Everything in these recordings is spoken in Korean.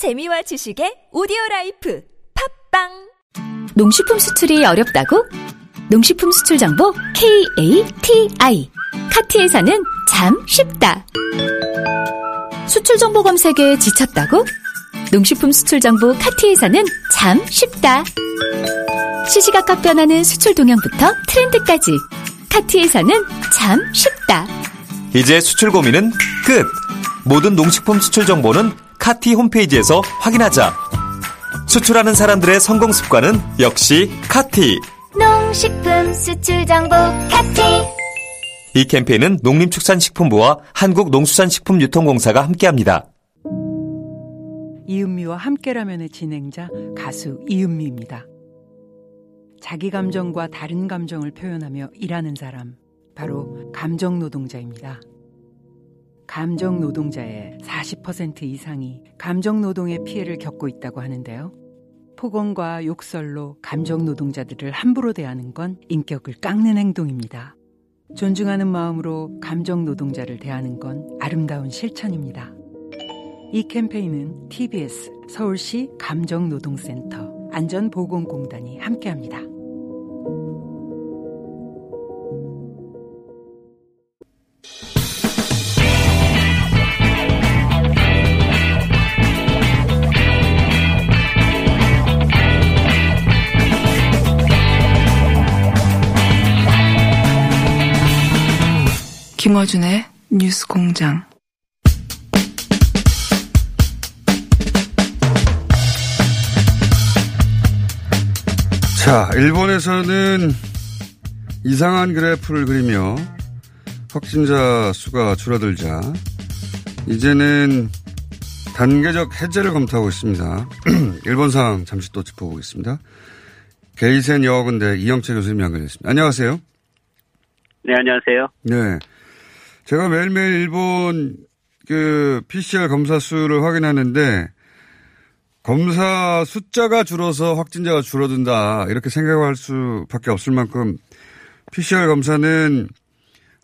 재미와 지식의 오디오 life 팟빵 농식품 수출이 어렵다고? 농식품 수출 정보 KATI 카티에서는 참 쉽다. 수출 정보 검색에 지쳤다고? 농식품 수출 정보 카티에서는 참 쉽다. 시시각각 변하는 수출 동향부터 트렌드까지 카티에서는 참 쉽다. 이제 수출 고민은 끝! 모든 농식품 수출 정보는 카티 홈페이지에서 확인하자. 수출하는 사람들의 성공 습관은 역시 카티. 농식품 수출 정보 카티 이 캠페인은 농림축산식품부와 한국농수산식품유통공사가 함께합니다. 이은미와 함께라면의 진행자 가수 이은미입니다. 자기 감정과 다른 감정을 표현하며 일하는 사람, 바로 감정 노동자입니다. 감정 노동자의 40% 이상이 감정 노동의 피해를 겪고 있다고 하는데요. 폭언과 욕설로 감정 노동자들을 함부로 대하는 건 인격을 깎는 행동입니다. 존중하는 마음으로 감정 노동자를 대하는 건 아름다운 실천입니다. 이 캠페인은 TBS 서울시 감정노동센터 안전보건공단이 함께합니다. 김어준의 뉴스 공장. 자, 일본에서는 이상한 그래프를 그리며 확진자 수가 줄어들자 이제는 단계적 해제를 검토하고 있습니다. 일본 상황 잠시 또 짚어보겠습니다. 게이센 여학원대 이영채 교수님 연결됐습니다. 안녕하세요. 네, 안녕하세요. 네. 제가 매일매일 일본 그 PCR 검사 수를 확인하는데 검사 숫자가 줄어서 확진자가 줄어든다. 이렇게 생각할 수밖에 없을 만큼 PCR 검사는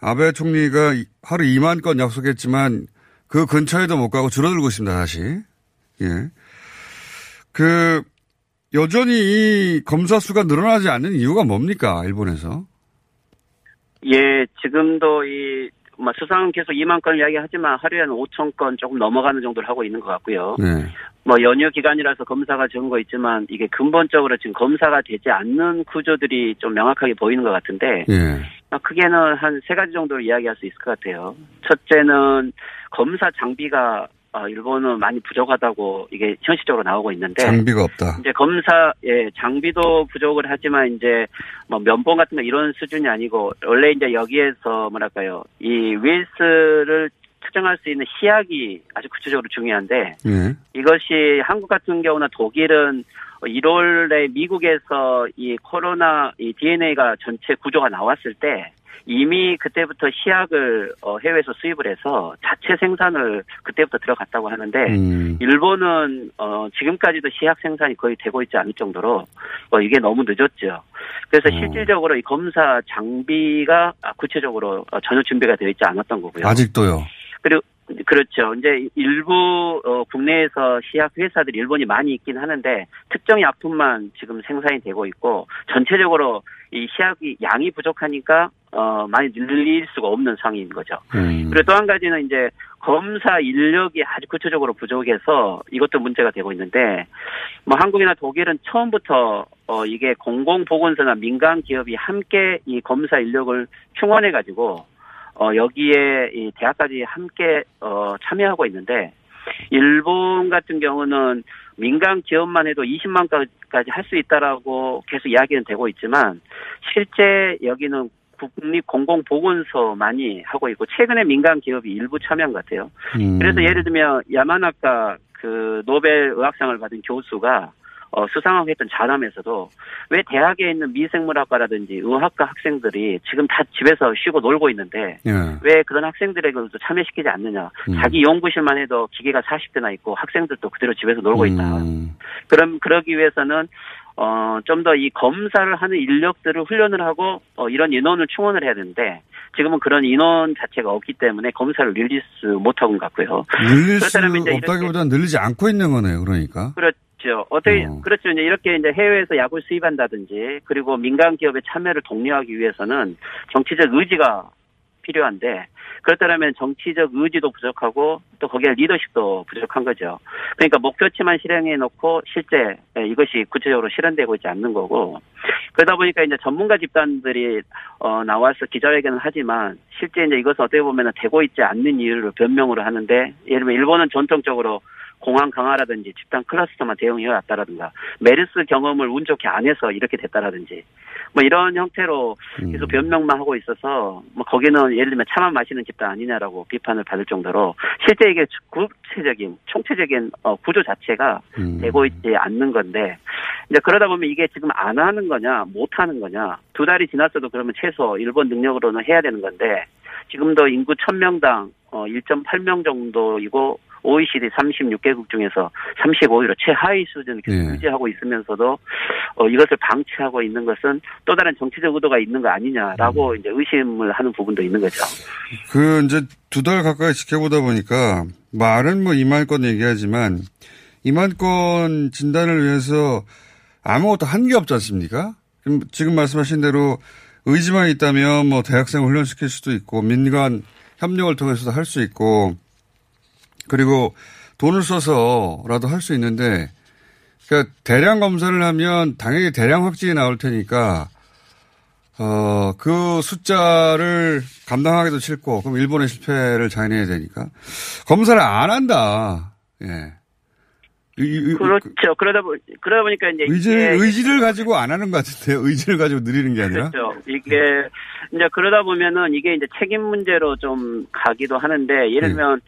아베 총리가 하루 2만 건 약속했지만 그 근처에도 못 가고 줄어들고 있습니다. 다시. 예. 그 여전히 이 검사 수가 늘어나지 않는 이유가 뭡니까? 일본에서? 예, 지금도 이, 뭐, 수상은 계속 2만 건 이야기하지만 하루에 한 5천 건 조금 넘어가는 정도를 하고 있는 것 같고요. 네. 뭐, 연휴 기간이라서 검사가 적은 거 있지만 이게 근본적으로 지금 검사가 되지 않는 구조들이 좀 명확하게 보이는 것 같은데, 예. 아, 크게는 한 세 가지 정도로 이야기할 수 있을 것 같아요. 첫째는 검사 장비가 어, 일본은 많이 부족하다고 이게 현실적으로 나오고 있는데 장비가 없다. 이제 검사 예 장비도 부족을 하지만 이제 뭐 면봉 같은 거 이런 수준이 아니고 원래 이제 여기에서 뭐랄까요 이 윌스를 특정할 수 있는 시약이 아주 구체적으로 중요한데 예. 이것이 한국 같은 경우나 독일은 1월에 미국에서 이 코로나 이 DNA가 전체 구조가 나왔을 때 이미 그때부터 시약을 어, 해외에서 수입을 해서 자체 생산을 그때부터 들어갔다고 하는데 음. 일본은 어, 지금까지도 시약 생산이 거의 되고 있지 않을 정도로 어, 이게 너무 늦었죠. 그래서 어. 실질적으로 이 검사 장비가 아, 구체적으로 어, 전혀 준비가 되어 있지 않았던 거고요. 아직도요. 그리고 그렇죠. 이제 일부 어, 국내에서 시약 회사들이 일본이 많이 있긴 하는데 특정 약품만 지금 생산이 되고 있고 전체적으로 이 시약이 양이 부족하니까 어, 많이 늘릴 수가 없는 상황인 거죠. 음. 그리고 또 한 가지는 이제 검사 인력이 아주 구체적으로 부족해서 이것도 문제가 되고 있는데 뭐 한국이나 독일은 처음부터 어 이게 공공보건소나 민간 기업이 함께 이 검사 인력을 충원해 가지고 어 여기에 이 대학까지 함께 어 참여하고 있는데 일본 같은 경우는 민간 기업만 해도 20만까지 할 수 있다라고 계속 이야기는 되고 있지만 실제 여기는 국립공공보건소만이 하고 있고 최근에 민간 기업이 일부 참여한 것 같아요. 음. 그래서 예를 들면 야마나카 그 노벨 의학상을 받은 교수가 어, 수상하고 했던 자담에서도 왜 대학에 있는 미생물학과라든지 의학과 학생들이 지금 다 집에서 쉬고 놀고 있는데 예. 왜 그런 학생들에게도 참여시키지 않느냐. 음. 자기 연구실만 해도 기계가 40대나 있고 학생들도 그대로 집에서 놀고 있다. 음. 그럼 그러기 위해서는 어, 좀 더 이 검사를 하는 인력들을 훈련을 하고, 어, 이런 인원을 충원을 해야 되는데, 지금은 그런 인원 자체가 없기 때문에 검사를 늘릴 수 못하고 같고요. 늘릴 수 없다기보다는 늘리지 않고 있는 거네요. 그러니까. 그렇죠. 어떻게, 어. 그렇죠. 이제 이렇게 이제 해외에서 약을 수입한다든지, 그리고 민간 기업의 참여를 독려하기 위해서는 정치적 의지가 필요한데, 그렇다면 정치적 의지도 부족하고, 또 거기에 리더십도 부족한 거죠. 그러니까 목표치만 실행해 놓고, 실제 이것이 구체적으로 실현되고 있지 않는 거고, 그러다 보니까 이제 전문가 집단들이, 어, 나와서 기자회견을 하지만, 실제 이제 이것은 어떻게 보면 되고 있지 않는 이유를 변명으로 하는데, 예를 들면 일본은 전통적으로 공항 강화라든지 집단 클러스터만 대응해 왔다라든가 메르스 경험을 운 좋게 안 해서 이렇게 됐다라든지 뭐 이런 형태로 계속 음. 변명만 하고 있어서 뭐 거기는 예를 들면 차만 마시는 집단 아니냐라고 비판을 받을 정도로 실제 이게 구체적인 총체적인 어, 구조 자체가 음. 되고 있지 않는 건데 이제 그러다 보면 이게 지금 안 하는 거냐 못 하는 거냐 두 달이 지났어도 그러면 최소 일본 능력으로는 해야 되는 건데 지금도 인구 1000명당 어 1.8명 정도이고 OECD 36개국 중에서 35위로 최하위 수준을 계속 예. 유지하고 있으면서도 어, 이것을 방치하고 있는 것은 또 다른 정치적 의도가 있는 거 아니냐라고 음. 이제 의심을 하는 부분도 있는 거죠. 그 이제 두 달 가까이 지켜보다 보니까 말은 뭐 이만 건 얘기하지만 이만 건 진단을 위해서 아무것도 한 게 없지 않습니까? 지금 말씀하신 대로 의지만 있다면 뭐 대학생을 훈련시킬 수도 있고 민간 협력을 통해서도 할 수 있고 그리고 돈을 써서라도 할 수 있는데 그러니까 대량 검사를 하면 당연히 대량 확진이 나올 테니까 어, 그 숫자를 감당하기도 싫고, 그럼 일본의 실패를 자인해야 되니까. 검사를 안 한다. 예. 그렇죠. 그러다 보 그러다 보니까 이제 의지, 의지를 가지고 안 하는 것 같은데요. 의지를 가지고 느리는 게 아니라. 그렇죠. 이게 이제 그러다 보면은 이게 이제 책임 문제로 좀 가기도 하는데 예를 네. 들면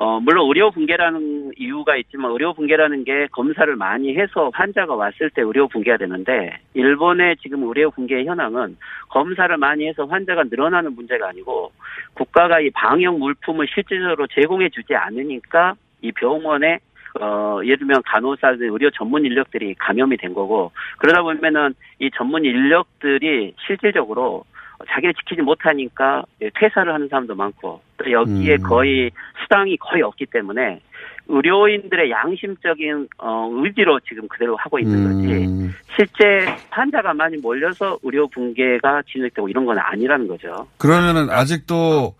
어 물론 의료 붕괴라는 이유가 있지만 의료 붕괴라는 게 검사를 많이 해서 환자가 왔을 때 의료 붕괴가 되는데 일본의 지금 의료 붕괴 현황은 검사를 많이 해서 환자가 늘어나는 문제가 아니고 국가가 이 방역 물품을 실질적으로 제공해 주지 않으니까 이 병원에 어, 예를 들면 간호사들, 의료 전문 인력들이 감염이 된 거고, 그러다 보면은 이 전문 인력들이 실질적으로 자기를 지키지 못하니까 퇴사를 하는 사람도 많고, 또 여기에 음. 거의 수당이 거의 없기 때문에 의료인들의 양심적인 어, 의지로 지금 그대로 하고 있는 거지, 음, 실제 환자가 많이 몰려서 의료 붕괴가 진행되고 이런 건 아니라는 거죠. 그러면은 아직도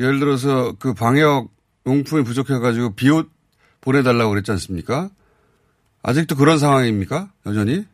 예를 들어서 그 방역 용품이 부족해가지고 비옷 보내달라고 그랬지 않습니까? 아직도 그런 상황입니까? 여전히?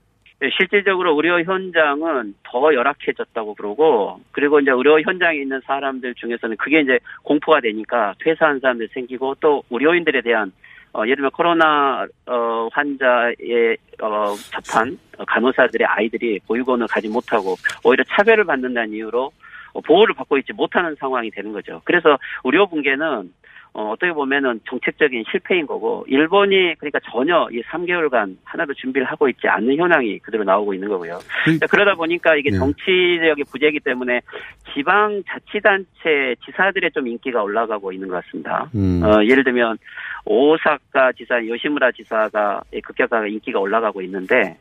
네, 실질적으로 의료 현장은 더 열악해졌다고 그러고 그리고 이제 의료 현장에 있는 사람들 중에서는 그게 이제 공포가 되니까 퇴사한 사람들 생기고 또 의료인들에 대한 어, 예를 들면 코로나 어, 환자의 어, 접한 어, 간호사들의 아이들이 보육원을 가지 못하고 오히려 차별을 받는다는 이유로 어, 보호를 받고 있지 못하는 상황이 되는 거죠. 그래서 의료 붕괴는 어, 어떻게 보면은 정책적인 실패인 거고, 일본이 그러니까 전혀 이 3개월간 하나도 준비를 하고 있지 않는 현황이 그대로 나오고 있는 거고요. 그러니까 그러다 보니까 이게 네. 정치력의 부재이기 때문에 지방 자치단체 지사들의 좀 인기가 올라가고 있는 것 같습니다. 음. 어, 예를 들면 오사카 지사, 요시무라 지사가 급격하게 인기가 올라가고 있는데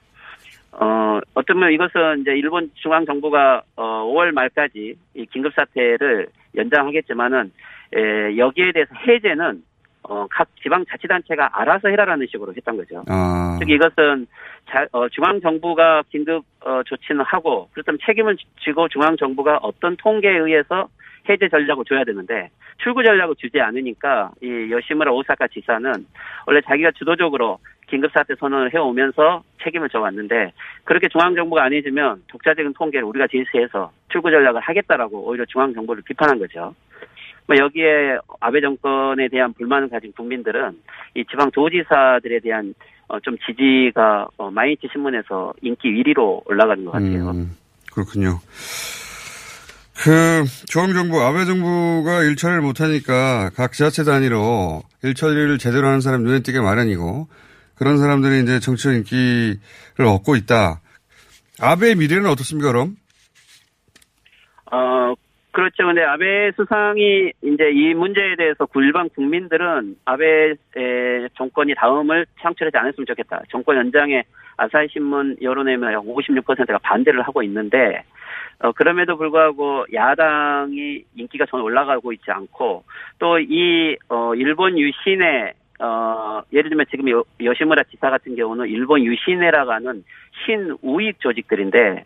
어, 어쩌면 이것은 이제 일본 중앙 정부가 어, 5월 말까지 이 긴급 사태를 연장하겠지만은 에, 여기에 대해서 해제는 어, 각 지방 자치단체가 알아서 해라라는 식으로 했던 거죠. 아. 즉 이것은 자, 어, 중앙 정부가 긴급 어, 조치는 하고 그렇다면 책임은 지고 중앙 정부가 어떤 통계에 의해서 해제 전략을 줘야 되는데 출구 전략을 주지 않으니까 이 요시무라 오사카 지사는 원래 자기가 주도적으로 긴급 사태 선언을 해오면서 책임을 져왔는데 그렇게 중앙 정부가 안 해주면 독자적인 통계를 우리가 제시해서 출구 전략을 하겠다라고 오히려 중앙 정부를 비판한 거죠. 뭐 여기에 아베 정권에 대한 불만을 가진 국민들은 이 지방 도지사들에 대한 어, 좀 지지가 어, 마이니치 신문에서 인기 1위로 올라가는 것 같아요. 음, 그렇군요. 그 중앙정부 아베 정부가 일처리를 못하니까 각 지자체 단위로 일처리를 제대로 하는 사람 눈에 띄게 마련이고 그런 사람들이 이제 정치적 인기를 얻고 있다. 아베의 미래는 어떻습니까, 그럼? 어, 그렇죠. 근데 아베 수상이 이제 이 문제에 대해서 일반 국민들은 아베 정권이 다음을 창출하지 않았으면 좋겠다. 정권 연장에 아사히 신문 여론에면 56%가 반대를 하고 있는데 어, 그럼에도 불구하고 야당이 인기가 전혀 올라가고 있지 않고 또이 어, 일본 유신의 어, 예를 들면 지금 여, 여시무라 지사 같은 경우는 일본 유신회라고 하는 신우익 조직들인데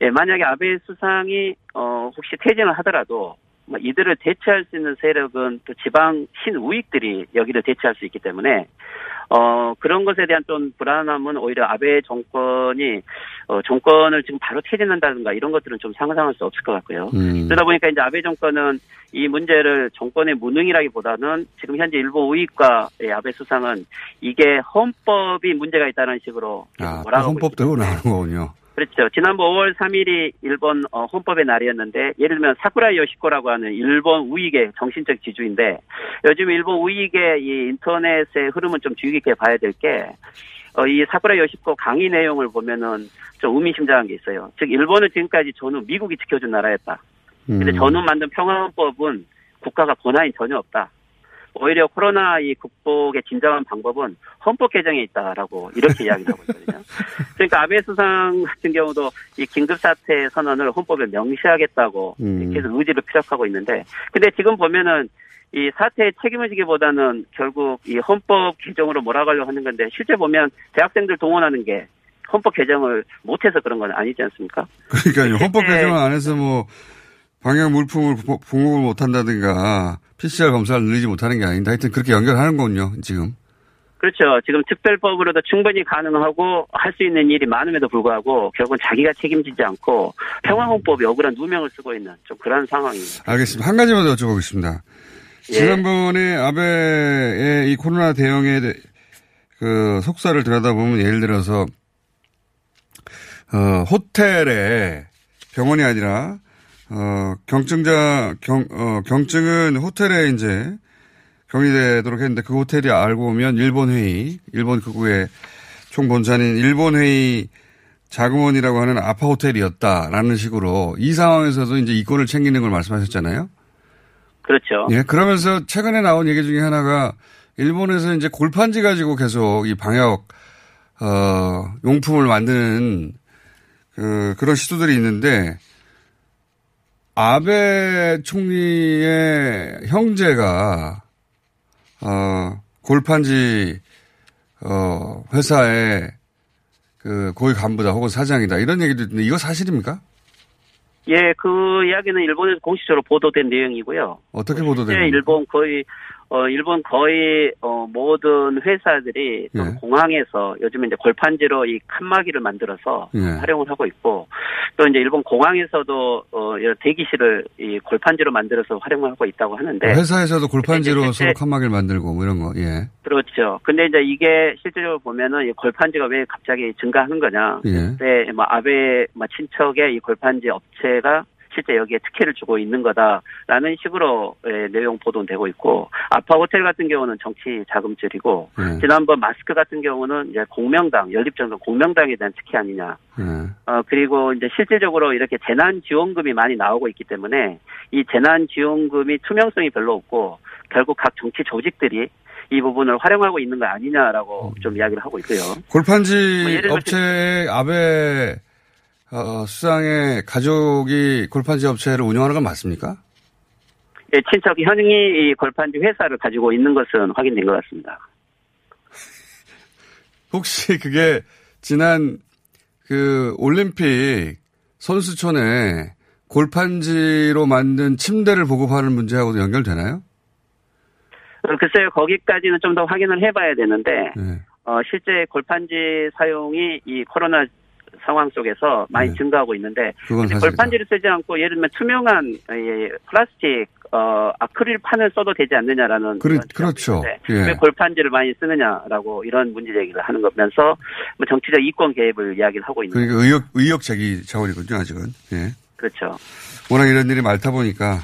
예, 만약에 아베 수상이 어, 혹시 퇴진을 하더라도 뭐 이들을 대체할 수 있는 세력은 또 지방 신우익들이 여기를 대체할 수 있기 때문에 어, 그런 것에 대한 좀 불안함은 오히려 아베 정권이, 어, 정권을 지금 바로 퇴진한다든가 이런 것들은 좀 상상할 수 없을 것 같고요. 음. 그러다 보니까 이제 아베 정권은 이 문제를 정권의 무능이라기보다는 지금 현재 일본 우익과 아베 수상은 이게 헌법이 문제가 있다는 식으로 아, 뭐라고 헌법 대로 나오는 거군요. 그렇죠. 지난번 5월 3일이 일본 어, 헌법의 날이었는데 예를 들면 사쿠라 요시코라고 하는 일본 우익의 정신적 지주인데 요즘 일본 우익의 이 인터넷의 흐름은 좀 주의 깊게 봐야 될게 어, 이 사쿠라 요시코 강의 내용을 보면은 좀 의미심장한 게 있어요. 즉 일본을 지금까지 전후 미국이 지켜준 나라였다. 근데 음. 전후 만든 평화헌법은 국가가 권한이 전혀 없다. 오히려 코로나 이 극복의 진정한 방법은 헌법 개정에 있다라고 이렇게 이야기를 하고 있거든요. 그러니까 아베 수상 같은 경우도 이 긴급 사태 선언을 헌법에 명시하겠다고 음. 계속 의지를 피력하고 있는데, 근데 지금 보면은 이 사태에 책임을 지기보다는 결국 이 헌법 개정으로 몰아가려고 하는 건데 실제 보면 대학생들 동원하는 게 헌법 개정을 못해서 그런 건 아니지 않습니까? 그러니까요. 헌법 개정을 안 해서 뭐 방역 물품을 공급을 못한다든가 PCR 검사를 늘리지 못하는 게 아닌데 하여튼 그렇게 연결하는 거군요, 지금. 그렇죠. 지금 특별법으로도 충분히 가능하고 할 수 있는 일이 많음에도 불구하고 결국은 자기가 책임지지 않고 평화헌법이 억울한 누명을 쓰고 있는 좀 그런 상황입니다. 알겠습니다. 한 가지만 더 여쭤보겠습니다. 예. 지난번에 아베의 이 코로나 대응에 그 속사를 들여다보면 예를 들어서 어, 호텔에 병원이 아니라 어, 경증자, 경, 어, 경증은 호텔에 이제 격리되도록 했는데 그 호텔이 알고 보면 일본 회의, 일본 극우의 총본사인 일본 회의 자금원이라고 하는 아파 호텔이었다라는 식으로 이 상황에서도 이제 이권을 챙기는 걸 말씀하셨잖아요. 그렇죠. 예, 그러면서 최근에 나온 얘기 중에 하나가 일본에서 이제 골판지 가지고 계속 이 방역, 어, 용품을 만드는 그, 그런 시도들이 있는데 아베 총리의 형제가 어, 골판지 어, 회사의 그 고위 간부다 혹은 사장이다 이런 얘기도 있는데 이거 사실입니까? 예, 그 이야기는 일본에서 공식적으로 보도된 내용이고요. 어떻게 보도된? 일본 거의 어, 일본 거의, 어, 모든 회사들이 또 예. 공항에서 요즘에 이제 골판지로 이 칸막이를 만들어서 예. 활용을 하고 있고 또 이제 일본 공항에서도, 어, 대기실을 이 골판지로 만들어서 활용을 하고 있다고 하는데. 회사에서도 골판지로 서로 칸막이를 만들고 뭐 이런 거, 예. 그렇죠. 근데 이제 이게 실제적으로 보면은 이 골판지가 왜 갑자기 증가하는 거냐. 예. 그때 뭐 아베 뭐 친척의 이 골판지 업체가 실제 여기에 특혜를 주고 있는 거다라는 식으로 예, 내용 보도되고 있고 아파 호텔 같은 경우는 정치 자금줄이고 네. 지난번 마스크 같은 경우는 이제 공명당 연립정당 공명당에 대한 특혜 아니냐. 네. 어 그리고 이제 실질적으로 이렇게 재난 지원금이 많이 나오고 있기 때문에 이 재난 지원금이 투명성이 별로 없고 결국 각 정치 조직들이 이 부분을 활용하고 있는 거 아니냐라고 음. 좀 이야기를 하고 있고요. 골판지 뭐 업체 아베 어, 수상의 가족이 골판지 업체를 운영하는 건 맞습니까? 예, 친척 현웅이 이 골판지 회사를 가지고 있는 것은 확인된 것 같습니다. 혹시 그게 지난 그 올림픽 선수촌에 골판지로 만든 침대를 보급하는 문제하고도 연결되나요? 어, 글쎄요, 거기까지는 좀 더 확인을 해봐야 되는데, 네. 어, 실제 골판지 사용이 이 코로나 상황 속에서 많이 네. 증가하고 있는데 골판지를 쓰지 않고 예를 들면 투명한 플라스틱 어, 아크릴 판을 써도 되지 않느냐라는 그래, 그렇죠. 예. 왜 골판지를 많이 쓰느냐라고 이런 문제 제기를 하는 거면서 뭐 정치적 이권 개입을 이야기를 하고 있는. 그러니까 의혹 의혹 제기 차원이군요 아직은. 예. 그렇죠. 워낙 이런 일이 많다 보니까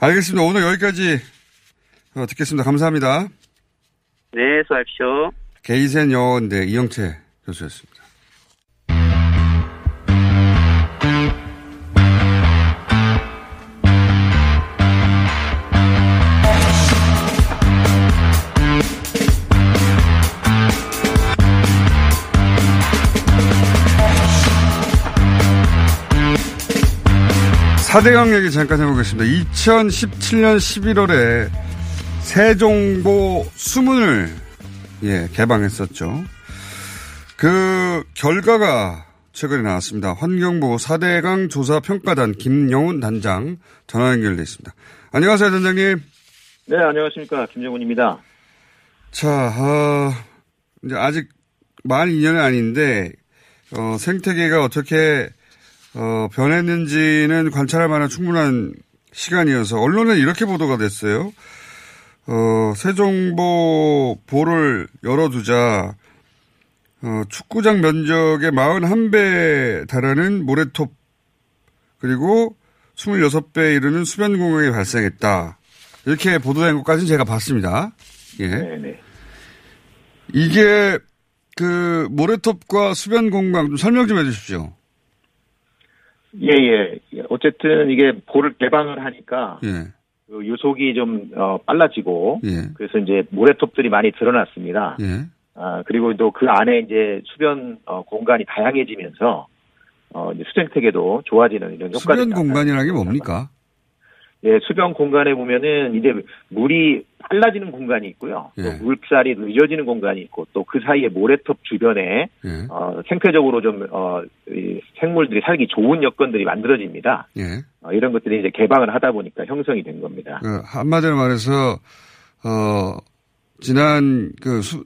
알겠습니다. 오늘 여기까지 어, 듣겠습니다. 감사합니다. 네, 수고하십시오. 게이센 여원대 이영채 교수였습니다. 4대강 얘기 잠깐 해보겠습니다. 2017년 11월에 새정보 수문을 예, 개방했었죠. 그 결과가 최근에 나왔습니다. 환경부 4대강 조사 평가단 김영훈 단장 전화 연결돼 있습니다. 안녕하세요, 단장님. 네, 안녕하십니까. 김정훈입니다. 자, 어, 이제 아직 만 2년은 아닌데, 어, 생태계가 어떻게, 어, 변했는지는 관찰할 만한 충분한 시간이어서, 언론에 이렇게 보도가 됐어요. 어, 새 정보 보를 열어두자, 어, 축구장 면적의 41배 달하는 모래톱, 그리고 26배 이르는 수변 공항이 발생했다. 이렇게 보도된 것까지는 제가 봤습니다. 예. 네네. 이게 그 모래톱과 수변 공방 좀 설명 좀 해주십시오. 예, 예. 어쨌든 이게 볼을 개방을 하니까 예. 그 유속이 좀 어, 빨라지고 예. 그래서 이제 모래톱들이 많이 드러났습니다. 예. 아, 그리고 또 그 안에 이제 수변 어, 공간이 다양해지면서 어, 이제 수생태계도 좋아지는 이런 효과가 수변 공간이라는 게 뭡니까? 예, 수변 공간에 보면은 이제 물이 빨라지는 공간이 있고요. 또 예. 물살이 늦어지는 공간이 있고 또 그 사이에 모래톱 주변에 예. 어, 생태적으로 좀 어, 이 생물들이 살기 좋은 여건들이 만들어집니다. 예. 어, 이런 것들이 이제 개방을 하다 보니까 형성이 된 겁니다. 그 한마디로 말해서 어 지난 그 수,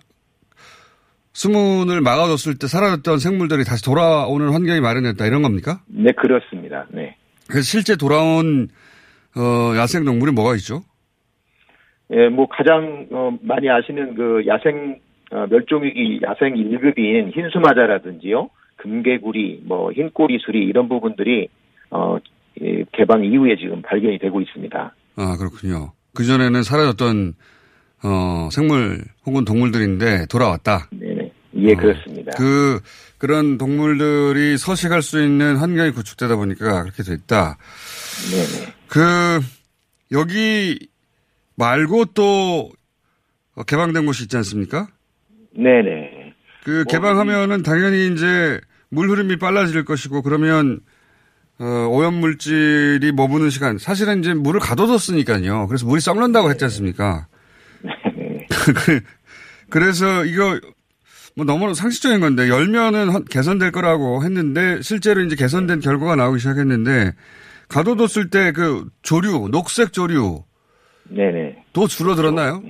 수문을 막아뒀을 때 사라졌던 생물들이 다시 돌아오는 환경이 마련됐다 이런 겁니까? 네, 그렇습니다. 네. 그래서 실제 돌아온 어 야생 동물이 뭐가 있죠? 예, 뭐 가장 어, 많이 아시는 그 야생 어, 멸종위기 야생 1급인 흰수마자라든지요, 금개구리, 뭐 흰꼬리수리 이런 부분들이 어, 이 개방 이후에 지금 발견이 되고 있습니다. 아 그렇군요. 그 전에는 사라졌던 어 생물 혹은 동물들인데 돌아왔다. 네네. 예, 어, 그렇습니다. 그 그런 동물들이 서식할 수 있는 환경이 구축되다 보니까 그렇게 됐다. 네네. 그 여기 말고 또 개방된 곳이 있지 않습니까? 네네. 그 개방하면은 당연히 이제 물 흐름이 빨라질 것이고 그러면 어, 오염 물질이 머무는 시간 사실은 이제 물을 가둬뒀으니까요. 그래서 물이 썩는다고 했지 않습니까? 그- 그래서 이거 뭐 너무 상식적인 건데 열면은 헌- 개선될 거라고 했는데 실제로 이제 개선된 결과가 나오기 시작했는데 가둬뒀을 때 그 조류 녹색 조류 네네. 또 줄어들었나요?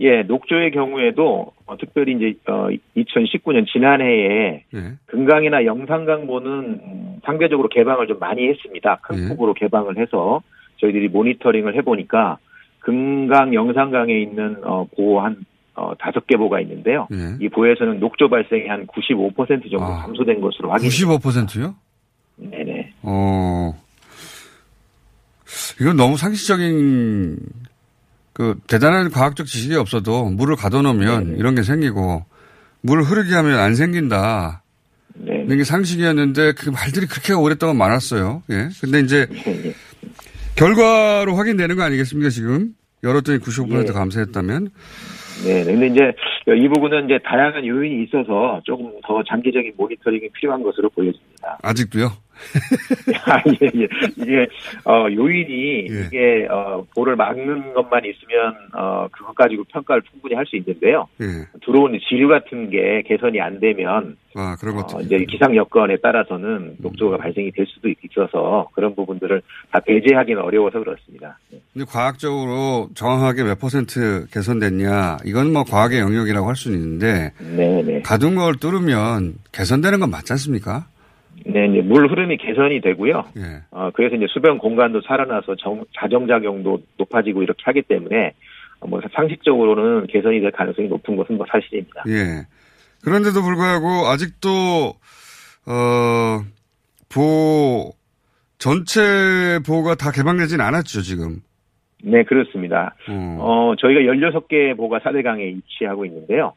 예, 녹조의 경우에도 어, 특별히 이제 어, 2019년 지난해에 예. 금강이나 영산강보는 음, 상대적으로 개방을 좀 많이 했습니다. 큰 예. 폭으로 개방을 해서 저희들이 모니터링을 해보니까 금강, 영산강에 있는 어, 보호 한 어, 다섯 개 보가 있는데요. 예. 이 보에서는 녹조 발생이 한 95% 정도 아. 감소된 것으로 확인. 95%요? 네네. 어. 이건 너무 상식적인 그 대단한 과학적 지식이 없어도 물을 가둬놓으면 네네. 이런 게 생기고 물을 흐르게 하면 안 생긴다. 네. 이게 상식이었는데 그 말들이 그렇게 오랫동안 많았어요. 예. 근데 이제 예, 예. 결과로 확인되는 거 아니겠습니까, 지금? 열었더니 95% 예. 감소했다면? 네, 근데 이제 이 부분은 이제 다양한 요인이 있어서 조금 더 장기적인 모니터링이 필요한 것으로 보여집니다. 아직도요? 아, 예, 예. 이게, 어, 요인이, 예. 이게, 어, 볼을 막는 것만 있으면, 어, 그것 가지고 평가를 충분히 할 수 있는데요. 예. 들어오는 지류 같은 게 개선이 안 되면, 아, 그런 것도. 어, 이제 기상 여건에 따라서는 녹조가 발생이 될 수도 있어서 그런 부분들을 다 배제하기는 어려워서 그렇습니다. 네. 근데 과학적으로 정확하게 몇 퍼센트 개선됐냐, 이건 뭐 과학의 영역이라고 할 수는 있는데, 네네. 가둔 걸 뚫으면 개선되는 건 맞지 않습니까? 네, 이제 물 흐름이 개선이 되고요. 예. 어, 그래서 이제 수변 공간도 살아나서 정- 자정작용도 높아지고 이렇게 하기 때문에, 어, 뭐 상식적으로는 개선이 될 가능성이 높은 것은 뭐 사실입니다. 예. 그런데도 불구하고 아직도, 어, 보, 전체 보가 다 개방되진 않았죠, 지금. 네, 그렇습니다. 어. 어, 저희가 16개의 보가 4대강에 위치하고 있는데요.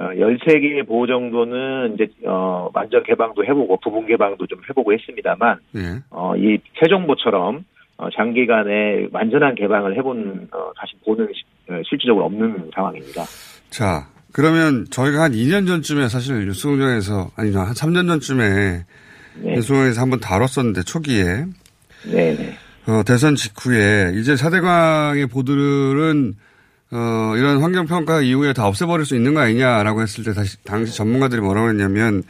어, 13개의 보호 정도는 이제, 어, 완전 개방도 해보고 부분 개방도 좀 해보고 했습니다만, 예. 어, 이 세종보처럼 어, 장기간에 완전한 개방을 해본, 어, 다시 보는 시- 어, 실질적으로 없는 상황입니다. 자, 그러면 저희가 한 2년 전쯤에 사실 뉴스공장에서, 아니, 한 3년 전쯤에 네. 뉴스공장에서 한번 다뤘었는데, 초기에. 네네. 어, 대선 직후에 이제 4대강의 보들은 어, 이런 환경평가 이후에 다 없애버릴 수 있는 거 아니냐라고 했을 때 다시, 당시 전문가들이 뭐라고 했냐면,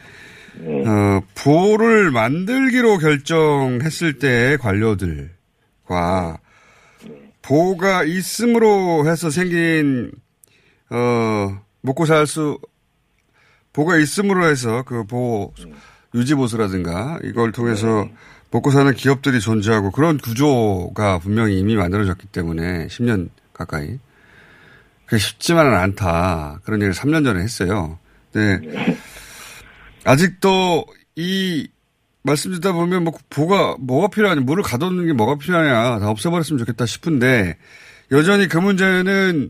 네. 어, 보를 만들기로 결정했을 때의 관료들과 보가 있음으로 해서 생긴, 어, 먹고 살 수, 보가 있음으로 해서 그 보, 유지보수라든가 이걸 통해서 먹고 사는 기업들이 존재하고 그런 구조가 분명히 이미 만들어졌기 때문에 10년 가까이. 그게 쉽지만은 않다. 그런 얘기를 3년 전에 했어요. 네. 아직도 이 말씀 듣다 보면 뭐 뭐가 뭐가 필요하냐 물을 가둬놓는 게 뭐가 필요하냐 다 없애버렸으면 좋겠다 싶은데 여전히 그 문제는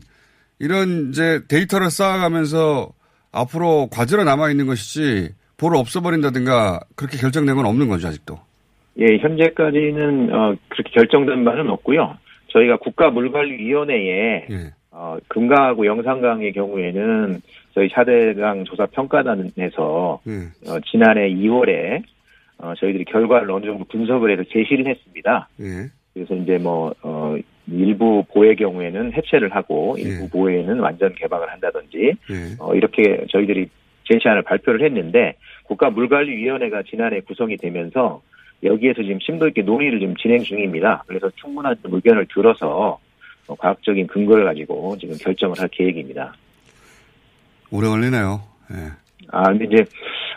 이런 이제 데이터를 쌓아가면서 앞으로 과제로 남아 있는 것이지 보를 없애버린다든가 그렇게 결정된 건 없는 거죠 아직도. 예, 현재까지는 어, 그렇게 결정된 바는 없고요. 저희가 국가물관리위원회에 예. 어, 금강하고 영산강의 경우에는 저희 4대강 조사 평가단에서 예. 어, 지난해 2월에 어, 저희들이 결과를 어느 정도 분석을 해서 제시를 했습니다. 예. 그래서 이제 뭐 어, 일부 보의 경우에는 해체를 하고 일부 예. 보에는 완전 개방을 한다든지 예. 어, 이렇게 저희들이 제시안을 발표를 했는데 국가물관리위원회가 지난해 구성이 되면서 여기에서 지금 심도 있게 논의를 지금 진행 중입니다. 그래서 충분한 좀 의견을 들어서 어, 과학적인 근거를 가지고 지금 결정을 할 계획입니다. 오래 걸리네요. 예. 아, 근데 이제,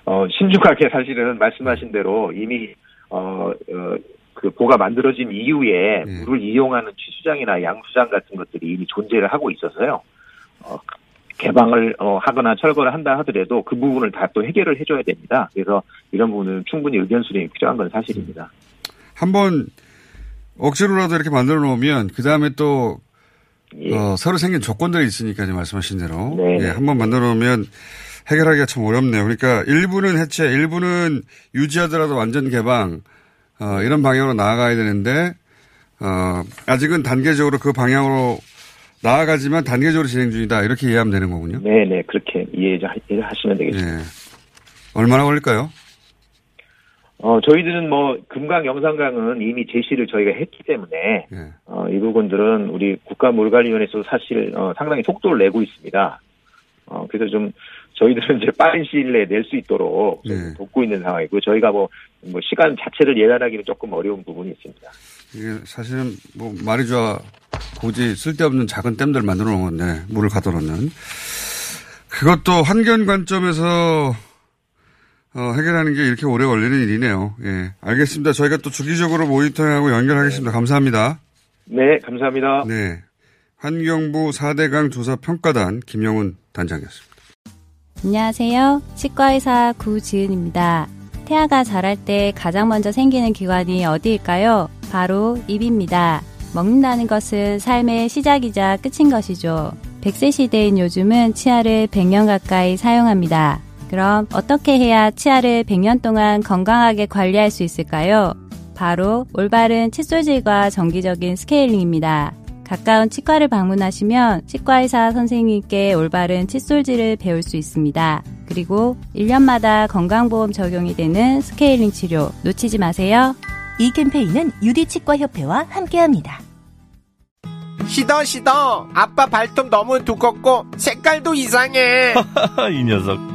어, 신중하게 사실은 말씀하신 대로 이미, 어, 어, 그 보가 만들어진 이후에 예. 물을 이용하는 취수장이나 양수장 같은 것들이 이미 존재를 하고 있어서요. 어, 개방을 어, 하거나 철거를 한다 하더라도 그 부분을 다 또 해결을 해줘야 됩니다. 그래서 이런 부분은 충분히 의견 수렴이 필요한 건 사실입니다. 한번 억지로라도 이렇게 만들어 놓으면 그 다음에 또 예. 어, 새로 생긴 조건들이 있으니까 이제 말씀하신 대로 네. 예, 한번 만들어 놓으면 해결하기가 참 어렵네요. 그러니까 일부는 해체, 일부는 유지하더라도 완전 개방 어, 이런 방향으로 나아가야 되는데 어, 아직은 단계적으로 그 방향으로 나아가지만 단계적으로 진행 중이다 이렇게 이해하면 되는 거군요. 네 네, 그렇게 이해하시면 되겠습니다. 예. 얼마나 걸릴까요? 어, 저희들은 뭐, 금강, 영산강은 이미 제시를 저희가 했기 때문에, 예. 어, 이 부분들은 우리 국가물관리위원회에서 사실, 어, 상당히 속도를 내고 있습니다. 어, 그래서 좀, 저희들은 이제 빠른 시일 내에 낼 수 있도록 좀 네. 돕고 있는 상황이고, 저희가 뭐, 뭐, 시간 자체를 예단하기는 조금 어려운 부분이 있습니다. 이게 사실은 뭐 말이 좋아 굳이 쓸데없는 작은 댐들 만들어 놓은 건데 물을 가둬 놓는 그것도 환경 관점에서 어, 해결하는 게 이렇게 오래 걸리는 일이네요. 예, 알겠습니다. 저희가 또 주기적으로 모니터링하고 연결하겠습니다. 감사합니다. 네, 감사합니다. 네, 환경부 4대강 조사 평가단 김영훈 단장이었습니다. 안녕하세요. 치과의사 구지은입니다. 태아가 자랄 때 가장 먼저 생기는 기관이 어디일까요? 바로 입입니다. 먹는다는 것은 삶의 시작이자 끝인 것이죠. 100세 시대인 요즘은 치아를 100년 가까이 사용합니다. 그럼 어떻게 해야 치아를 100년 동안 건강하게 관리할 수 있을까요? 바로 올바른 칫솔질과 정기적인 스케일링입니다. 가까운 치과를 방문하시면 치과의사 선생님께 올바른 칫솔질을 배울 수 있습니다. 그리고 1년마다 건강보험 적용이 되는 스케일링 치료 놓치지 마세요. 이 캠페인은 유디치과협회와 함께합니다. 시더 시더 아빠 발톱 너무 두껍고 색깔도 이상해 이 녀석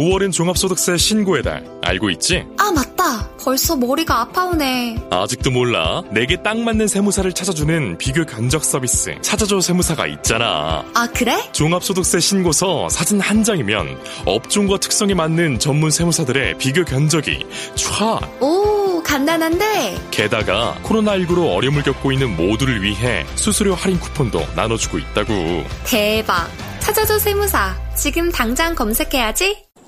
5월은 종합소득세 신고의 달. 알고 있지? 아, 맞다. 벌써 머리가 아파오네. 아직도 몰라. 내게 딱 맞는 세무사를 찾아주는 비교 견적 서비스. 찾아줘 세무사가 있잖아. 아, 그래? 종합소득세 신고서 사진 한 장이면 업종과 특성에 맞는 전문 세무사들의 비교 견적이 촤! 오, 간단한데? 게다가 코로나19로 어려움을 겪고 있는 모두를 위해 수수료 할인 쿠폰도 나눠주고 있다고. 대박. 찾아줘 세무사. 지금 당장 검색해야지.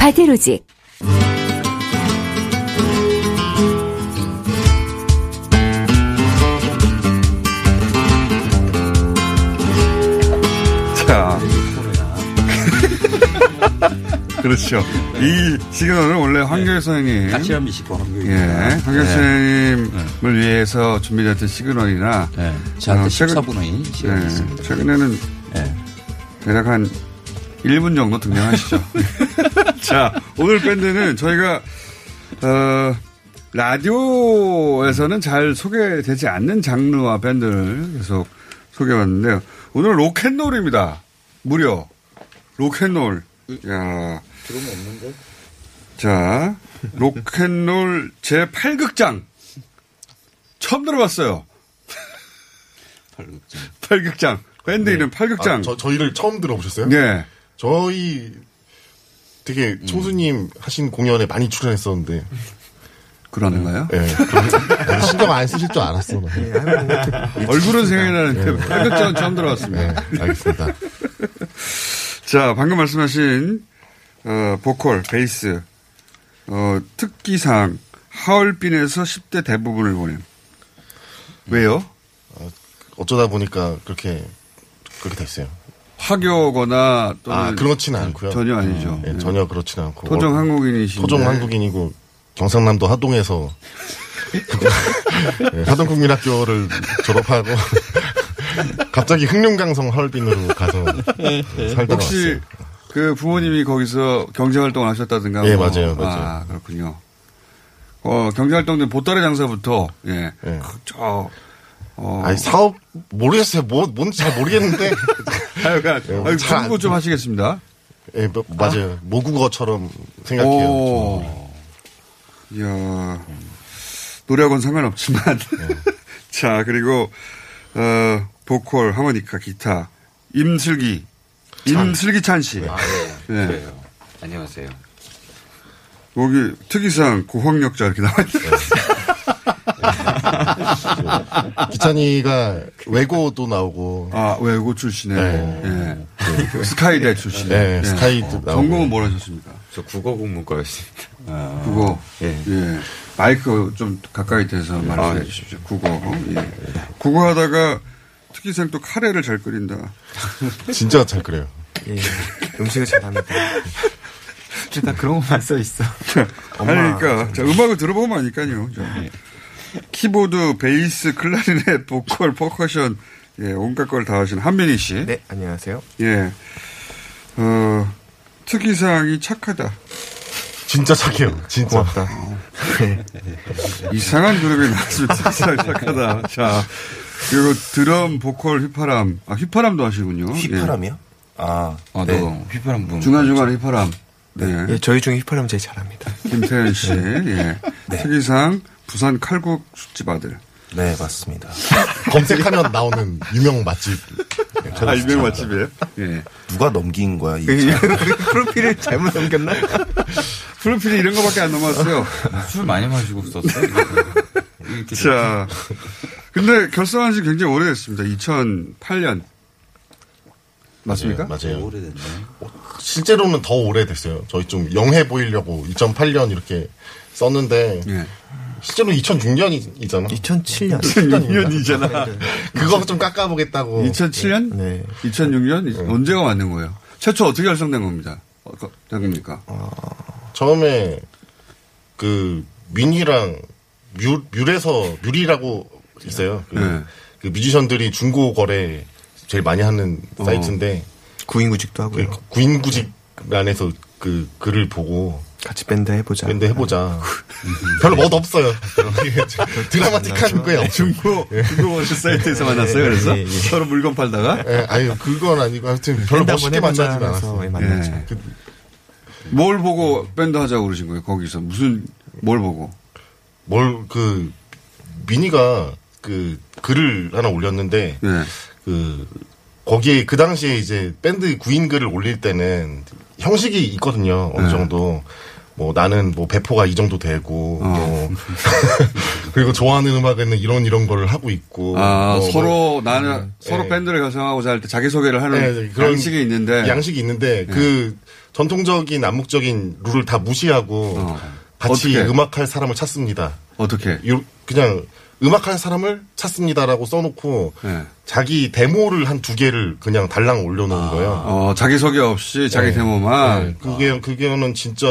바디로직. 자. 그렇죠. 이 시그널은 원래 황교혜 선생님. 같이 한미시고 황교혜. 예. 황교혜 네. 선생님을 위해서 준비됐던 시그널이나. 저한테 어, 최근- 14분의 시간이 네, 있습니다. 최근에는 대략 한 1분 정도 등장하시죠. 자, 오늘 밴드는 저희가, 어, 라디오에서는 잘 소개되지 않는 장르와 밴드를 계속 소개해봤는데요. 오늘 로큰롤입니다. 무려. 로큰롤. 야 들어오면 없는데? 자, 로큰롤 제 8극장. 처음 들어봤어요. 8극장. 8극장. 밴드 이름 8극장. 아, 저, 저희를 처음 들어보셨어요? 네. 저희 되게 총수님 하신 공연에 많이 출연했었는데. 그러는가요? 네. 그럼 신경 안 쓰실 줄 알았어. 얼굴은 생각이 나는데 네. 8극장은 처음 들어봤습니다. 네, 알겠습니다. 자, 방금 말씀하신 어, 보컬, 베이스, 어, 특기상 하얼빈에서 10대 대부분을 보냄. 왜요? 어쩌다 보니까 그렇게 그렇게 됐어요. 화교거나 또는 아 그렇지는 않고요. 전혀 아니죠. 네, 전혀 그렇지는 않고 토종 한국인이신데. 토종 한국인이고 경상남도 하동에서 네, 하동국민학교를 졸업하고 갑자기 흑룡강성 하얼빈으로 가서 살다 혹시 왔어요. 그 부모님이 거기서 경제활동을 하셨다든가. 예, 뭐. 맞아요, 맞아요. 아, 그렇군요. 어, 경제활동은 보따리 장사부터, 예. 그, 저, 어. 아니 사업 모르겠어요. 뭐 뭔지 잘 모르겠는데. 네, 잘 안- 공부 좀 하시겠습니다. 예, 뭐, 맞아요. 모국어처럼 생각해요. 오. 이야. 노래하고는 상관없지만. 자, 그리고, 어, 보컬, 하모니카, 기타, 임슬기. 임슬기 찬 씨. 아, 네. 네. 그래요. 안녕하세요. 여기 특이상 고학력자 이렇게 나와 있어요. 기찬이가 외고도 나오고. 아, 외고 출신에. 네. 예. 스카이대 출신. 네, 예. 스카이대 어, 나오고. 전공은 뭘 하셨습니까? 저 국어 국문과였습니다. 국어. 예. 예. 마이크 좀 가까이 대서 말씀해 아, 주십시오. 국어. 예. 국어 하다가 특이생 또 카레를 잘 끓인다. 진짜 잘 끓여요. 예, 음식을 잘합니다. 다 그런 것만 써 있어. 그러니까 자, 음악을 들어보면 아니까요. 자, 키보드, 베이스, 클라리넷, 보컬, 퍼커션, 예, 온갖 걸 다 하시는 함민휘 씨. 네, 안녕하세요. 예. 어, 특이사항이 착하다. 진짜 착해요. 진짜. 이상한 그룹이 나왔으면 특이사항 착하다. 자, 그리고 드럼, 보컬, 휘파람. 아, 휘파람도 하시군요. 휘파람이요? 아, 아, 네. 너 휘파람 분. 중간중간 휘파람. 네. 예, 저희 중에 휘파람 제일 잘합니다. 김태현 씨. 예. 특이사항, 부산 칼국 숯집 아들. 네, 맞습니다. 검색하면 나오는 유명 맛집. 아, 유명 맛집이에요? 예. 누가 넘긴 거야, 이 프로필을 잘못 넘겼나? 프로필이 이런 거밖에 안 넘었어요. 술 많이 마시고 썼어요? 자. 근데 결성한 지 굉장히 오래됐습니다. 2008년. 맞습니까? 맞아요. 오래됐네. 실제로는 더 오래됐어요. 저희 좀 영해 보이려고 2008년 이렇게 썼는데 예. 실제로 2006년이잖아. 2007년. 2006년이잖아. 그거 좀 깎아보겠다고. 2007년? 네. 2006년? 언제가 맞는 거예요? 최초 어떻게 결성된 겁니다? 어, 그, 된 겁니까? 처음에 그 뮤니랑 뮤, 뮤에서 뮤리라고 있어요. 그, 네. 그 뮤지션들이 중고 거래 제일 많이 하는 어. 사이트인데 구인구직도 하고요. 그 구인구직 안에서 그 글을 보고 같이 밴드 해보자. 밴드 해보자. 별로 멋 없어요. 드라마틱한 거예요. 중고, 중고 워시 사이트에서 만났어요. 그래서 예, 예. 서로 물건 팔다가. 예, 아유 그건 아니고 하여튼 별로 멋있게 만나지. 하면서 만났죠. 예. 뭘 보고 밴드 하자고 그러신 거예요? 거기서 무슨 뭘 보고? 뭘 그 미니가 그 글을 하나 올렸는데 예. 그 거기에 그 당시에 이제 밴드 구인 글을 올릴 때는 형식이 있거든요. 어느 네. 정도. 뭐 나는 뭐 배포가 이 정도 되고 어. 뭐 그리고 좋아하는 음악에는 이런 이런 걸 하고 있고 아, 뭐, 서로 뭐, 나는 서로 네. 밴드를 결성하고자 할 때 자기 소개를 하는 네, 네, 그런 양식이 있는데 양식이 있는데 그 전통적인 암묵적인 룰을 다 무시하고 같이 어떻게? 음악할 사람을 찾습니다. 어떻게? 요- 그냥 음악할 사람을 찾습니다라고 써놓고 네. 자기 데모를 한 두 개를 그냥 달랑 올려놓은 거예요. 어, 자기 소개 없이 자기 네. 데모만 네, 그게 그게는 진짜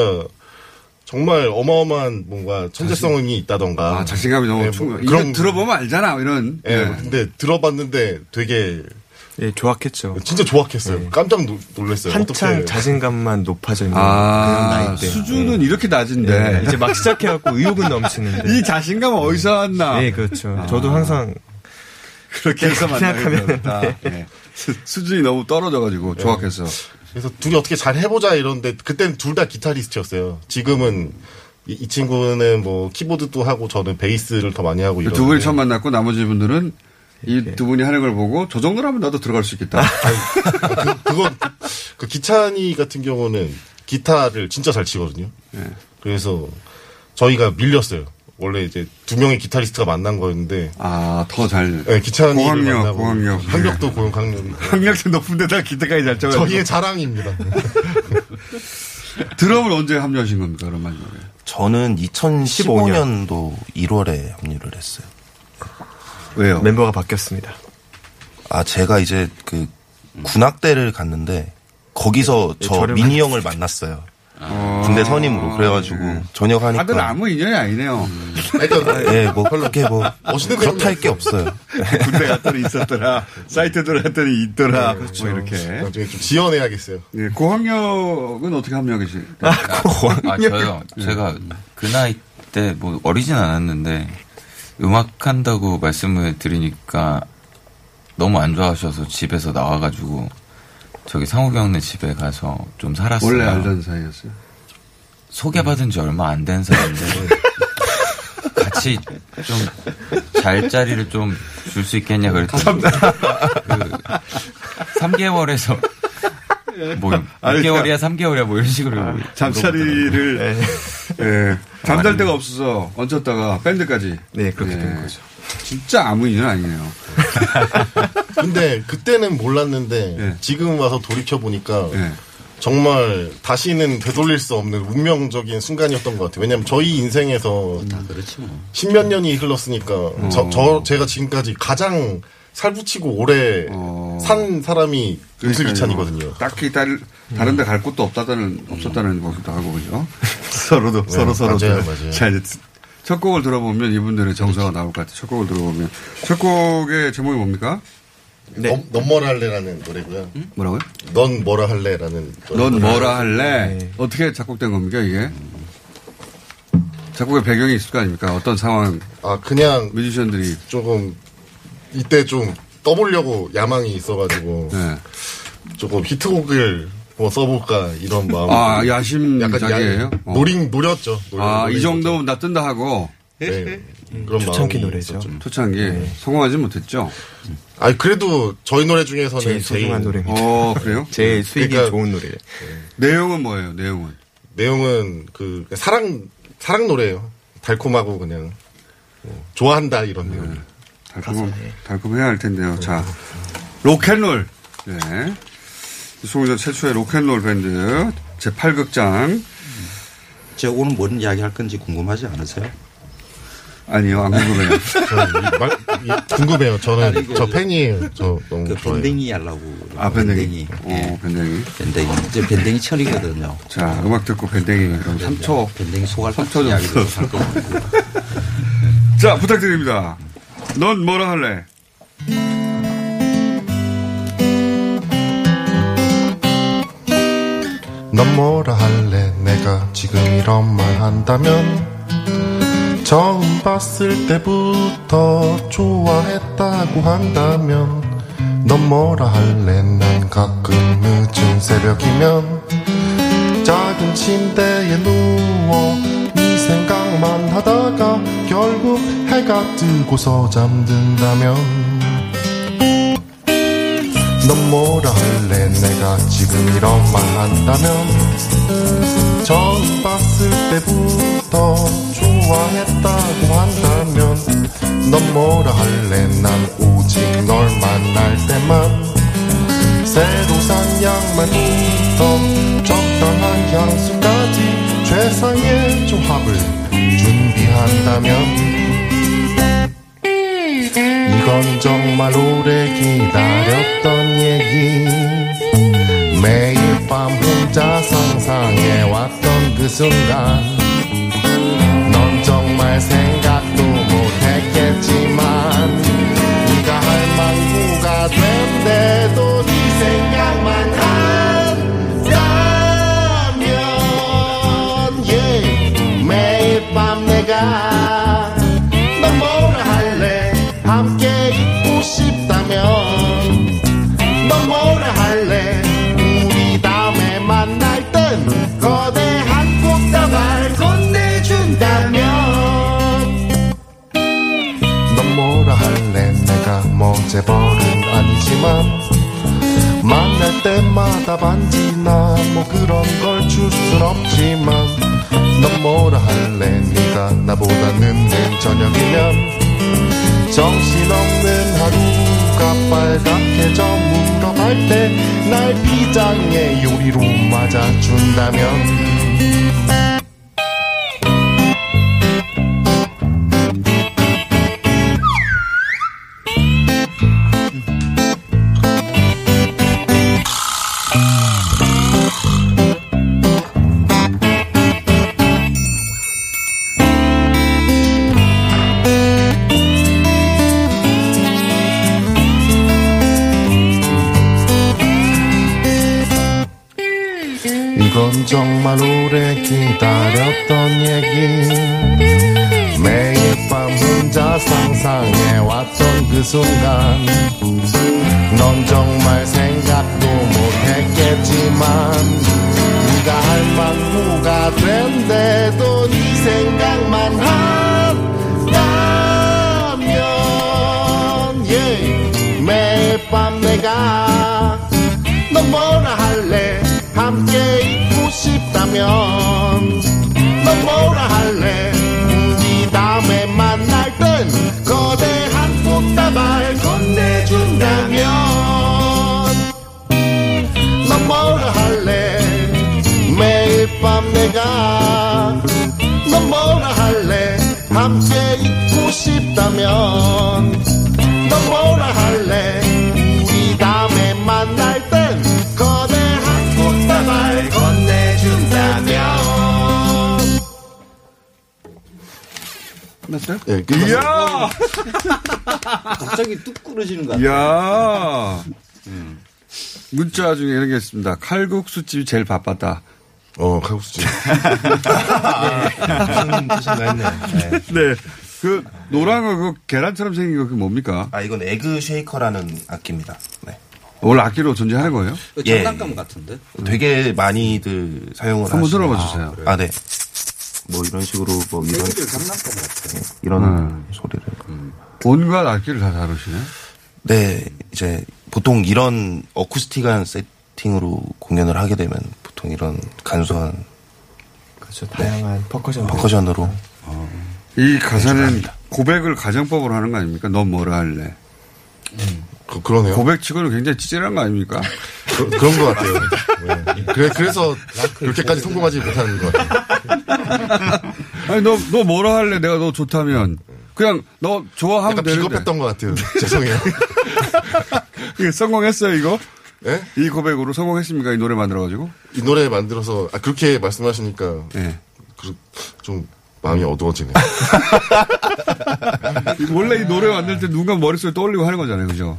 정말 어마어마한 뭔가 천재성이 있다던가 아, 자신감이 너무 네, 충분. 뭐 그런 들어보면 알잖아 이런. 예, 네. 근데 들어봤는데 되게 예, 좋았겠죠. 진짜 좋았겠어요. 깜짝 놀- 놀랐어요. 한창 어떻게 자신감만 높아져 있는 아, 그런 나이 때. 수준은 이렇게 낮은데. 예, 이제 막 시작해갖고 의욕은 넘치는데. 이 자신감은 어디서 왔나? 예, 그렇죠. 저도 항상 그렇게 해서 생각하면 만나게 다 수준이 너무 떨어져가지고 조악해서. 그래서 둘이 어떻게 잘 해보자 이러는데 그때는 둘 다 기타리스트였어요. 지금은 이, 이 친구는 뭐 키보드도 하고 저는 베이스를 더 많이 하고 이러는데 두 분이 처음 만났고 나머지 분들은 이 두 분이 하는 걸 보고 저 정도라면 나도 들어갈 수 있겠다. 그, 그건 그 기찬이 같은 경우는 기타를 진짜 잘 치거든요. 네. 그래서 저희가 밀렸어요. 원래 이제 두 명의 기타리스트가 만난 거였는데 아 더 잘. 네, 기찬이를 고학력, 만나고 고학력. 학력도 고학력이 학력도 높은 데다 기타까지 잘 쳐가지고. 저희의 자랑입니다. 드럼을 언제 합류하신 겁니까 그럼 마지막에? 저는 2015년도 1월에 합류를 했어요. 왜요? 멤버가 바뀌었습니다. 아, 제가 이제 그 군악대를 갔는데 거기서 예, 저 저를 민희 형을 만났어요. 군대 선임으로 그래가지고 전역하니까 다들 아무 인연이 아니네요. 예, 뭐 그렇게 뭐 그렇다 할 게 없어요. 군대 갔더니 있었더라. 사이트 들어갔더니 있더라. 그렇죠. 뭐 이렇게. 나중에 좀 지원해야겠어요. 예, 고학력은 어떻게 합류하겠지? 아, 저요. 제가 그 나이 때 뭐 어리진 않았는데 음악 한다고 말씀을 드리니까 너무 안 좋아하셔서 집에서 나와가지고 저기 형네 집에 가서 좀 살았어요. 원래 알던 사이였어요. 소개받은 지 얼마 안 된 사이인데 같이 좀 잘 자리를 좀 줄 수 있겠냐 그랬더니 그 3개월에서 뭐 아니, 6개월이야 3개월이야 뭐 이런 식으로 잠자리를 예, 잠잘 데가 없어서 얹혔다가 밴드까지. 네, 그렇게 예. 된 거죠. 진짜 아무 인연 아니네요. 근데 그때는 몰랐는데 예. 지금 와서 돌이켜 보니까 정말 다시는 되돌릴 수 없는 운명적인 순간이었던 것 같아요. 왜냐하면 저희 인생에서 십몇 년이 흘렀으니까 저, 저 제가 지금까지 가장 살붙이고 오래 산 사람이 금슬 기찬이거든요. 딱히 다른 다른 데 갈 곳도 없다는 없었다는 거기도 하고 그죠. 서로도 네, 서로 서로 맞아요, 맞아요. 자 이제 첫 곡을 들어보면 이분들의 정서가 나올 것 같아요. 첫 곡을 들어보면 첫 곡의 제목이 뭡니까? 넌, 넌 뭐라 할래라는 노래고요. 뭐라고요? 넌 뭐라 할래라는 넌 뭐라 할래? 어떻게 작곡된 겁니까 이게? 작곡의 배경이 있을 거 아닙니까? 어떤 상황? 아 그냥 뮤지션들이 조금 이때 좀 떠보려고 야망이 있어가지고 네. 조금 히트곡을 뭐 써볼까 이런 마음. 아 야심작이에요? 야- 노린 노렸죠. 노린- 아, 이 노린 정도면 나 뜬다 하고. 네. 그런 초창기 노래죠. 있었죠. 초창기. 성공하지 못했죠. 아 그래도 저희 노래 중에서는 제일 소중한 노래입니다. 어, 그래요? 제일 수익이 그러니까 좋은 노래. 내용은 뭐예요, 내용은? 내용은 그 사랑 사랑 노래예요. 달콤하고 그냥 뭐 좋아한다 이런 내용. 달콤, 달콤해야 할 텐데요. 자, 로켓롤. 네. 송유자 최초의 로켓롤 밴드 제8극장. 제가 오늘 뭔 이야기 할 건지 궁금하지 않으세요? 아니요, 안 궁금해요. 궁금해요. 저는 아니, 그- 저 팬이에요. 저 너무 그 좋아해요. 밴댕이 하려고. 아, 밴댕이. 어, 밴댕이. 밴댕이. 이제 밴댕이 철이거든요. 자, 음악 듣고 밴댕이. 그럼 3초. 밴댕이 소갈 3초 정도. 할 겁니다. 자, 부탁드립니다. 넌 뭐라 할래? 넌 뭐라 할래? 내가 지금 이런 말 한다면? 처음 봤을 때부터 좋아했다고 한다면? 넌 뭐라 할래? 난 가끔 늦은 새벽이면? 작은 침대에 누워 네 생각만 하다가 결국 해가 뜨고서 잠든다면 넌 뭐라 할래? 내가 지금 이런 말 한다면 처음 봤을 때부터 좋아했다고 한다면 넌 뭐라 할래? 난 오직 널 만날 때만 새로 산 양말부터 적당한 향수까지 최상의 조합을 준비한다면 이건 정말 오래 기다렸던 얘기. 매일 밤 혼자 상상해왔던 그 순간. 넌 정말 생각도 못했겠지만 네가 할망구가 된데도 네 생각만 한다면 yeah. 매일 밤 내가 함께 재벌은 아니지만 만날 때마다 반지나 뭐 그런 걸 줄 순 없지만 넌 뭐라 할래? 네가 나보다는 내 저녁이면 정신없는 하루가 빨갛게 저물어갈 때 날 비장의 요리로 맞아준다면 끝났어요? 네, 이야! 갑자기 뚝 끊어지는 거 이야! 문자 중에 이런 게 있습니다. 칼국수집이 제일 바빴다. 어, 칼국수집. 네. 그, 노란 거, 그, 계란처럼 생긴 거, 그 뭡니까? 아, 이건 egg shaker라는 악기입니다. 네. 원래 악기로 존재하는 거예요? 예. 장난감 같은데? 되게 많이들 사용을 한번 하시는- 들어봐 주세요. 아, 네. 뭐 이런 식으로 뭐 이런 장난감 같아. 이런 음. 소리를. 온갖 악기를 다 다루시네. 네, 이제 보통 이런 어쿠스틱한 세팅으로 공연을 하게 되면 보통 이런 간소한 그렇죠. 다양한 퍼커션 퍼커션으로 이 가사는 고백을 가정법으로 하는 거 아닙니까? 넌 뭐라 할래? 그, 그러네요. 고백 치고는 굉장히 찌질한 거 아닙니까? 그, 그런 것 같아요. 네. 그래, 그래 서 그렇게까지 성공하지 못하는 것 같아요. 아니, 너, 너 뭐라 할래? 내가 너 좋다면. 그냥 너 좋아하면 약간 되는데. 비겁했던 것 같아요. 죄송해요. 이게 성공했어요, 이거? 예? 이 고백으로 성공했습니까? 이 노래 만들어가지고? 이 노래 만들어서, 아, 그렇게 말씀하시니까. 네. 그, 좀, 마음이 어두워지네. 원래 이 노래 만들 때 누군가 머릿속에 떠올리고 하는 거잖아요, 그죠?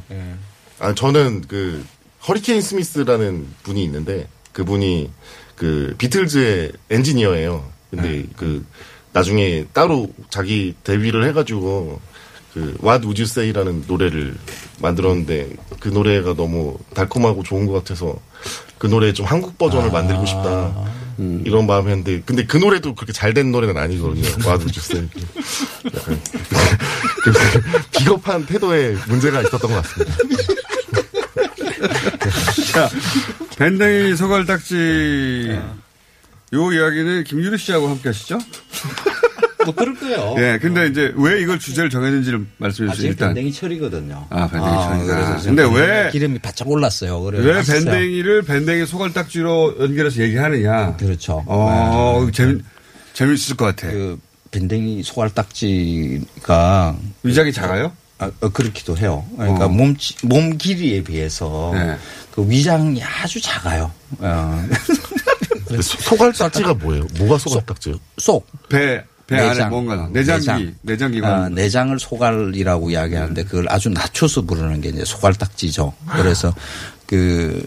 아, 저는 그, 허리케인 스미스라는 분이 있는데, 그분이 그, 비틀즈의 엔지니어예요. 근데 그, 나중에 따로 자기 데뷔를 해가지고, 그, What Would You Say라는 노래를 만들었는데, 그 노래가 너무 달콤하고 좋은 것 같아서, 그 노래 좀 한국 버전을 만들고 싶다. 이런 마음이었는데, 근데 그 노래도 그렇게 잘 된 노래는 아니거든요. What Would You Say. 약간, 그 비겁한 태도에 문제가 있었던 것 같습니다. 자, 밴댕이 소갈딱지 요 이야기는 김유리 씨하고 함께 하시죠? 뭐 그럴 거예요. 예, 근데 이제 왜 이걸 주제를 정했는지를 말씀해 주세요. 아직 일단. 밴댕이 철이거든요. 아, 밴댕이 철이다. 그래서 근데 왜- 기름이 바짝 올랐어요. 그래 왜 밴댕이를 밴댕이 소갈딱지로 연결해서 얘기하느냐? 그렇죠. 어, 재밌, 재밌을 것 같아. 그 밴댕이 소갈딱지가 위장이 작아요? 아, 어, 그렇기도 해요. 그러니까 어. 몸, 치- 몸 길이에 비해서 네. 그 위장이 아주 작아요. 어. 소갈딱지가 뭐예요? 뭐가 소갈딱지요? 속. 배, 배 안에 뭔가, 내장기, 내장 기관. 아, 내장을 소갈이라고 이야기하는데 그걸 아주 낮춰서 부르는 게 이제 소갈딱지죠. 그래서 그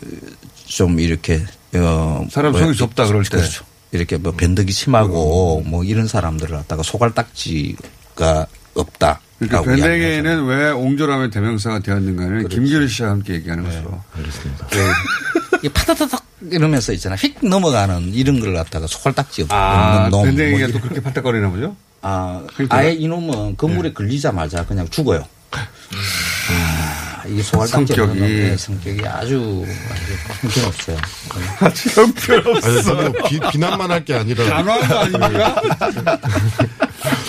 좀 이렇게 어 사람 뭐야, 속이 좁다 그럴 때. 그렇죠. 이렇게 뭐 변덕이 심하고 뭐 이런 사람들을 갖다가 소갈딱지가 없다. 그러니까 밴댕이는 왜 옹졸하면 대명사가 되었는가는 김규리 씨와 함께 얘기하는 것으로. 알겠습니다. 이 파다다닥 이러면서 있잖아. 휙 넘어가는 이런 걸 갖다가 소갈딱지 없 아, 놈, 밴댕이가 뭐 또 그렇게 팔딱거리나 보죠? 아, 그러니까요. 아예 이놈은 건물에 걸리자마자 그냥 죽어요. 아, 이게 소갈딱지 성격이. 네, 성격이 아주 아주 형편 없어요. 아주 형편 없어. 아니, 저는 비, 비난만 할 게 아니라. 단호한 거 아닙니까?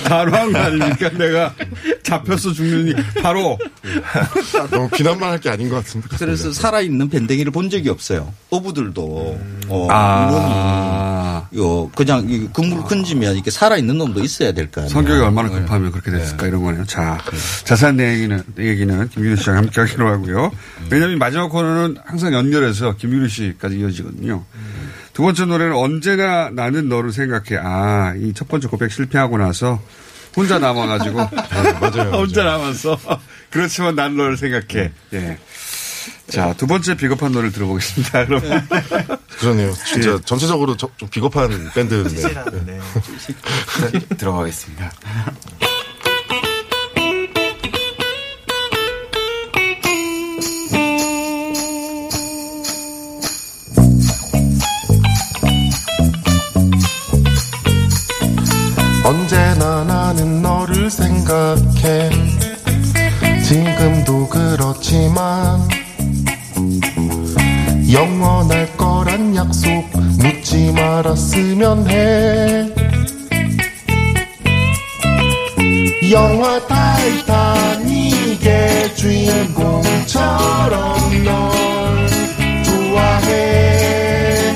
단호한 거 아닙니까? 내가 잡혔어 죽느니 바로. 너무 비난만 할 게 아닌 것 같은데. 그래서 살아있는 밴댕이를 본 적이 없어요. 어부들도, 어, 아. 이놈이, 요, 그냥 이 그물을 건지면 이렇게 살아있는 놈도 있어야 될 거 아니에요. 성격이 얼마나 급하면 그렇게 됐을까 이런 거네요. 자, 자세한 얘기는, 얘기는 김유리 씨랑 함께 하기로 하고요. 왜냐하면 마지막 코너는 항상 연결해서 김유리 씨까지 이어지거든요. 두 번째 노래는 언제나 나는 너를 생각해. 아, 이 첫 번째 고백 실패하고 나서 혼자 남아가지고. 맞아요. 혼자 남아서. 그렇지만 난 너를 생각해. 예. 자, 두 번째 비겁한 노래를 들어보겠습니다. 그러면. 그러네요. 진짜 예. 전체적으로 저- 좀 비겁한 밴드인데. 네. 들어가겠습니다. 생각해. 지금도 그렇지만 영원할 거란 약속 묻지 말았으면 해. 영화 타이타닉의 주인공처럼 널 좋아해.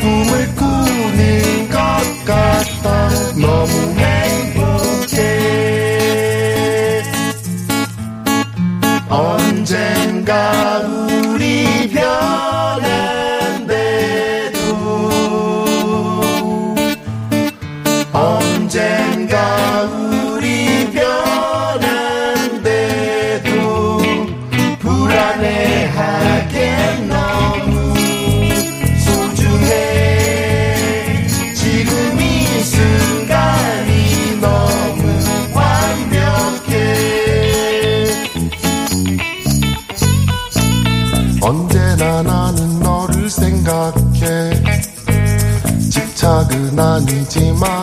꿈을 꾸는 것 같아. 너무 집착은 아